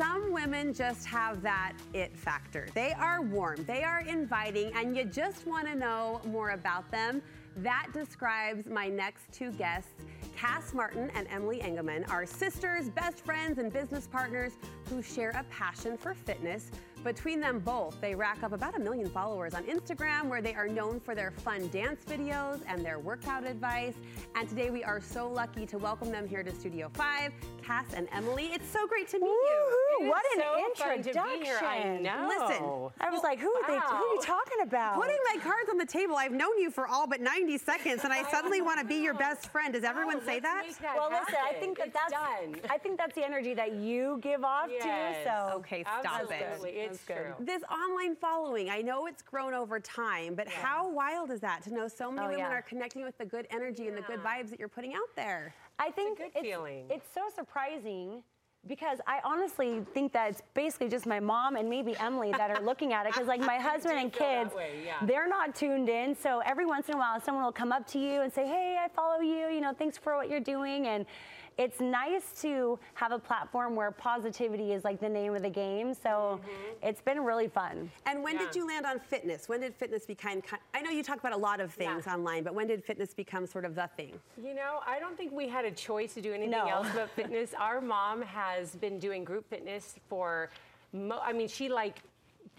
Some women just have that it factor. They are warm, they are inviting, and you just want to know more about them. That describes my next two guests. Kass Martin and Emily Engemann are sisters, best friends, and business partners who share a passion for fitness. Between them both, they rack up about a million followers on Instagram, where they are known for their fun dance videos and their workout advice. And today we are so lucky to welcome them here to Studio 5, Kass and Emily. It's so great to meet you. Woo-hoo, what an so fun to be introduction. here. I know. Listen, I was like, who are, they, who are you talking about? Putting my cards on the table, I've known you for all but 90 seconds, and I suddenly want to be your best friend. Does oh, everyone Oh, say that? that well, listen, I think that It's that's done. I think that's the energy that you give off Yes. too. So Okay, stop Absolutely, it. it's That's good. true. This online following, I know it's grown over time, but how wild is that to know so many Oh, women yeah. are connecting with the good energy and the good vibes that you're putting out there? I think good it's, feeling. it's so surprising because I honestly think that it's basically just my mom and maybe Emily that are looking at it because like my husband and kids, way, yeah. they're not tuned in. So every once in a while, someone will come up to you and say, "Hey, I follow you. You know, thanks for what you're doing." And it's nice to have a platform where positivity is like the name of the game. So mm-hmm. it's been really fun. And when did you land on fitness? When did fitness become? I know you talk about a lot of things Yeah. online, but when did fitness become sort of the thing? You know, I don't think we had a choice to do anything No. else but fitness. Our mom has been doing group fitness for, mo- I mean, she like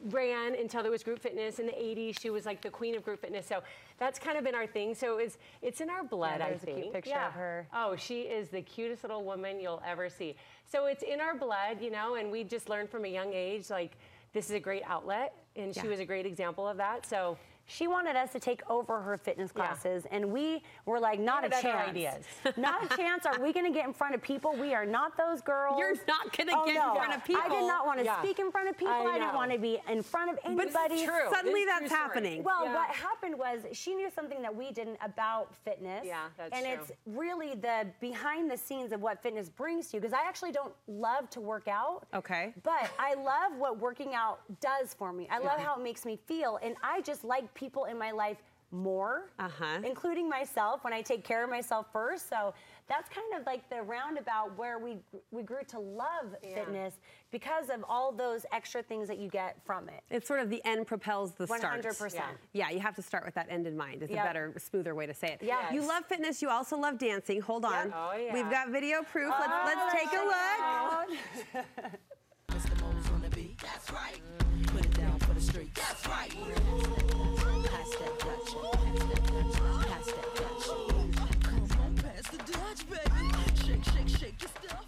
ran until there was group fitness in the 80s. She was like the queen of group fitness. So that's kind of been our thing. So it's it's in our blood, Yeah, I there's a think. cute picture of her. Oh, she is the cutest little woman you'll ever see. So it's in our blood, you know, and we just learned from a young age like this is a great outlet and she was a great example of that. So She wanted us to take over her fitness Yeah. classes, and we were like, not a had other chance. ideas. not a chance. Are we going to get in front of people? We are not those girls. You're not gonna Oh, get in front of people. I did not want to Yeah. speak in front of people. I I, didn't want to be in front of But anybody. true. suddenly It's that's true story. happening. Well, Yeah. what happened was she knew something that we didn't about fitness. Yeah, that's And true. it's really the behind the scenes of what fitness brings to you. Because I actually don't love to work out. Okay. But I love what working out does for me. I love how it makes me feel. And I just like people in my life more, Uh-huh. including myself when I take care of myself first. So that's kind of like the roundabout where we we grew to love fitness because of all those extra things that you get from it. It's sort of the end propels the start. 100%. Yeah, you have to start with that end in mind. Is a better, smoother way to say it. Yes. You love fitness. You also love dancing. Hold on. Oh, yeah. We've got video proof. let's Oh, let's take a look. Mr. Mo's on the beat. That's right. Put it down for the street. That's right. Pass that Dutch. Pass that Dutch. Come on, pass the Dutch, baby. Shake, shake, shake your stuff.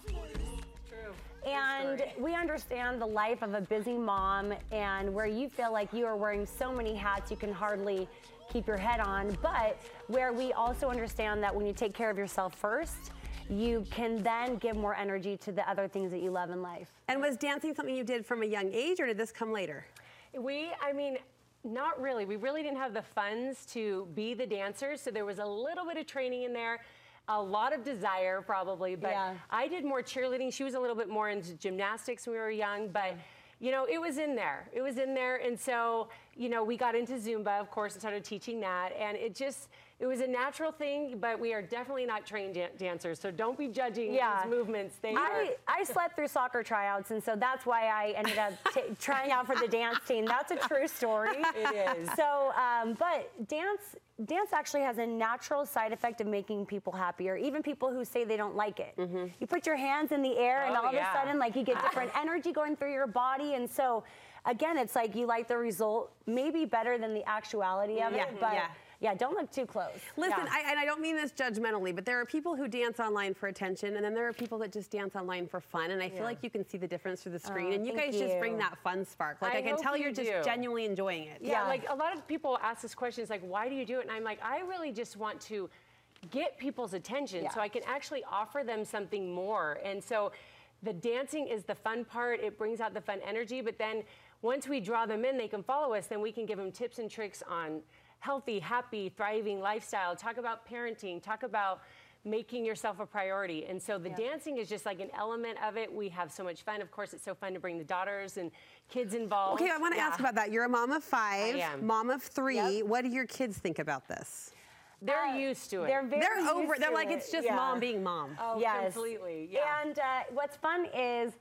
And we understand the life of a busy mom and where you feel like you are wearing so many hats you can hardly keep your head on, but where we also understand that when you take care of yourself first, you can then give more energy to the other things that you love in life. And was dancing something you did from a young age, or did this come later? We, I mean, not really. We really didn't have the funds to be the dancers, so there was a little bit of training in there, a lot of desire probably. But Yeah. I did more cheerleading. She was a little bit more into gymnastics when we were young, but. You know, it was in there. It was in there. And so, you know, we got into Zumba, of course, and started teaching that. And it just, it was a natural thing, but we are definitely not trained dan- dancers. So don't be judging Yeah. these movements. They are. I, I slept through soccer tryouts, and so that's why I ended up t- trying out for the dance team. That's a true story. It is. So, um, but dance, dance actually has a natural side effect of making people happier, even people who say they don't like it. You put your hands in the air, and. Oh, all yeah. of a sudden, like you get different energy going through your body, and so. Again, it's like you like the result, maybe better than the actuality of Yeah, it, but yeah. yeah, don't look too close. Listen, Yeah. I, and I don't mean this judgmentally, but there are people who dance online for attention, and then there are people that just dance online for fun. And I feel like you can see the difference through the oh, screen. Oh, and you thank guys just bring that fun spark. Like I, I can tell you you're just do. genuinely enjoying it. Yeah, Yeah. like a lot of people ask this question, it's like, why do you do it? And I'm like, I really just want to get people's attention so I can actually offer them something more. And so the dancing is the fun part, it brings out the fun energy, but then once we draw them in, they can follow us, then we can give them tips and tricks on healthy, happy, thriving lifestyle, talk about parenting, talk about making yourself a priority. And so the dancing is just like an element of it. We have so much fun. Of course, it's so fun to bring the daughters and kids involved. Okay, I want to ask about that. You're a mom of five, am. mom of three. Yep. What do your kids think about this? They're Uh, used to it. They're very They're over. used They're like it. it's just Yeah. mom being mom. Oh, yes. completely. Yeah. And uh, what's fun is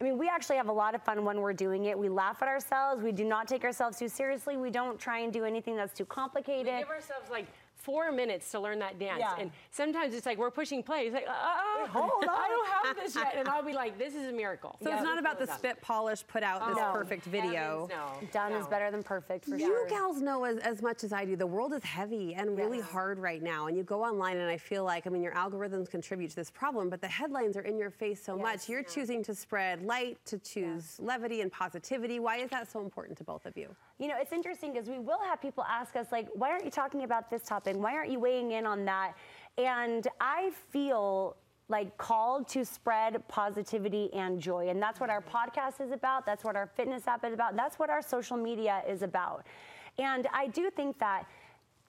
I mean, we actually have a lot of fun when we're doing it. We laugh at ourselves. We do not take ourselves too seriously. We don't try and do anything that's too complicated. We give ourselves like four minutes to learn that dance. Yeah. And sometimes it's like we're pushing play. It's like, uh, hold on. I don't have this yet. And I'll be like, this is a miracle. So it's not about the spit polish, put out this Oh, perfect video. heavens, no. Done is better than perfect for You sure. gals know as, as much as I do, the world is heavy and really Yes. hard right now. And you go online, and I feel like, I mean, your algorithms contribute to this problem, but the headlines are in your face so much. You're choosing to spread light, to choose levity and positivity. Why is that so important to both of you? You know, it's interesting because we will have people ask us, like, why aren't you talking about this topic? Why aren't you weighing in on that? And I feel like called to spread positivity and joy. And that's what our podcast is about. That's what our fitness app is about. That's what our social media is about. And I do think that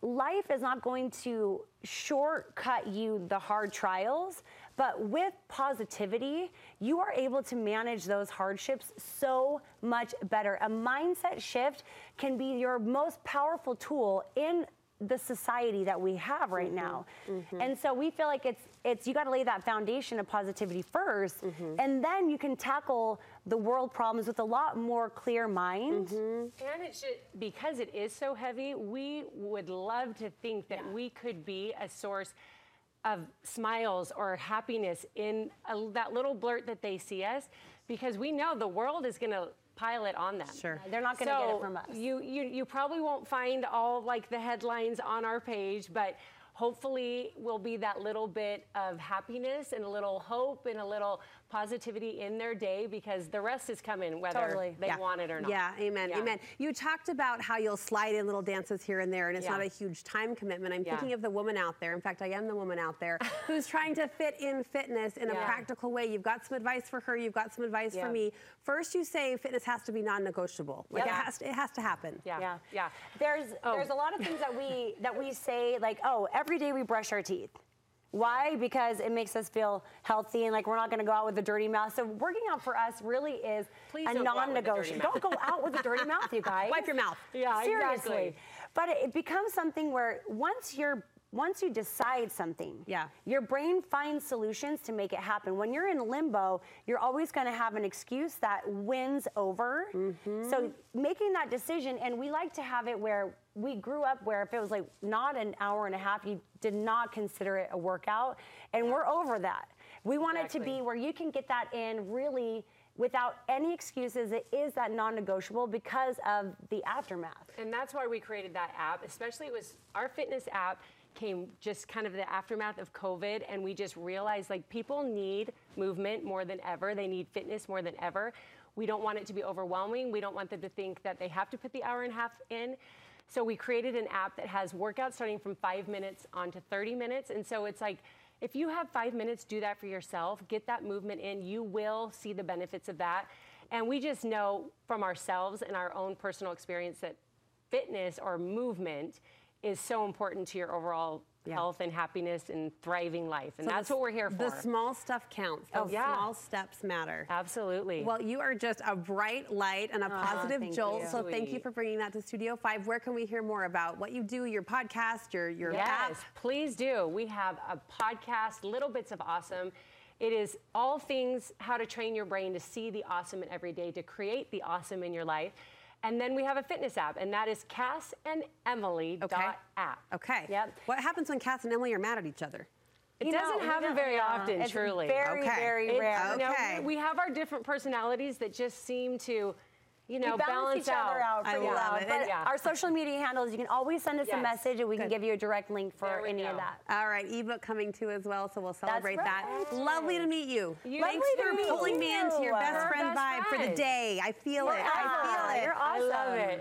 life is not going to shortcut you the hard trials, but with positivity, you are able to manage those hardships so much better. A mindset shift can be your most powerful tool in the society that we have right mm-hmm. now. Mm-hmm. And so we feel like it's it's you got to lay that foundation of positivity 1st mm-hmm. and then you can tackle the world problems with a lot more clear mind. And it should, because it is so heavy, we would love to think that we could be a source of smiles or happiness in a, that little blurt that they see us, because we know the world is going to pile it on them. Sure. They're not going to get it from us. You, you you probably won't find all like the headlines on our page, but hopefully will be that little bit of happiness and a little hope and a little positivity in their day because the rest is coming whether Totally. they Yeah. want it or not. Yeah, amen, Yeah. amen. You talked about how you'll slide in little dances here and there, and it's Yeah. not a huge time commitment. I'm Yeah. thinking of the woman out there. In fact, I am the woman out there who's trying to fit in fitness in a practical way. You've got some advice for her. You've got some advice Yeah. for me. First, you say fitness has to be non-negotiable. Like Yeah. it has to, it has to happen. Yeah. Yeah. Yeah. There's Oh. there's a lot of things that we that we say like, oh, every day we brush our teeth. Why? Because it makes us feel healthy and like we're not going to go out with a dirty mouth. So working out for us really is Please a don't go out with a dirty non-negotiable. Don't go out with a dirty mouth, you guys. Wipe your mouth. Yeah, Seriously. exactly. But it becomes something where once you're once you decide something, Yeah. your brain finds solutions to make it happen. When you're in limbo, you're always going to have an excuse that wins over. Mm-hmm. So making that decision, and we like to have it where we grew up where if it was like not an hour and a half, you did not consider it a workout, and we're over that. We want it to be where you can get that in really without any excuses. It is that non-negotiable because of the aftermath. And that's why we created that app. Especially it was our fitness app came just kind of the aftermath of COVID and we just realized like people need movement more than ever. They need fitness more than ever. We don't want it to be overwhelming. We don't want them to think that they have to put the hour and a half in. So we created an app that has workouts starting from 5 minutes on to 30 minutes and so it's like if you have 5 minutes do that for yourself, get that movement in, you will see the benefits of that. And we just know from ourselves and our own personal experience that fitness or movement is so important to your overall Yeah. health and happiness and thriving life. And So that's the- what we're here for. The small stuff counts. Oh, yeah. small steps matter. Absolutely. Well, you are just a bright light and a positive thank jolt. you. So thank you for bringing that to Studio 5. Where can we hear more about what you do, your podcast, your, your app? Yes, please do. We have a podcast, Little Bits of Awesome. It is all things how to train your brain to see the awesome in every day, to create the awesome in your life. And then we have a fitness app, and that is Kass and Emily Okay. dot app. Okay. Yep. What happens when Kass and Emily are mad at each other? It You doesn't we happen very yeah, often, it's truly. Very, Okay. very It's- rare. you know, Okay. we have our different personalities that just seem to, you know, we balance, each other out I pretty love well. it. But And- Yeah. our social media handles, you can always send us a message and we can give you a direct link for There we any of that. All right, ebook coming too as well, so we'll celebrate that. right. Lovely to meet you. You Thanks for pulling me into your We're best friend best vibe for the day. I feel it. I feel it. You're I love awesome. it.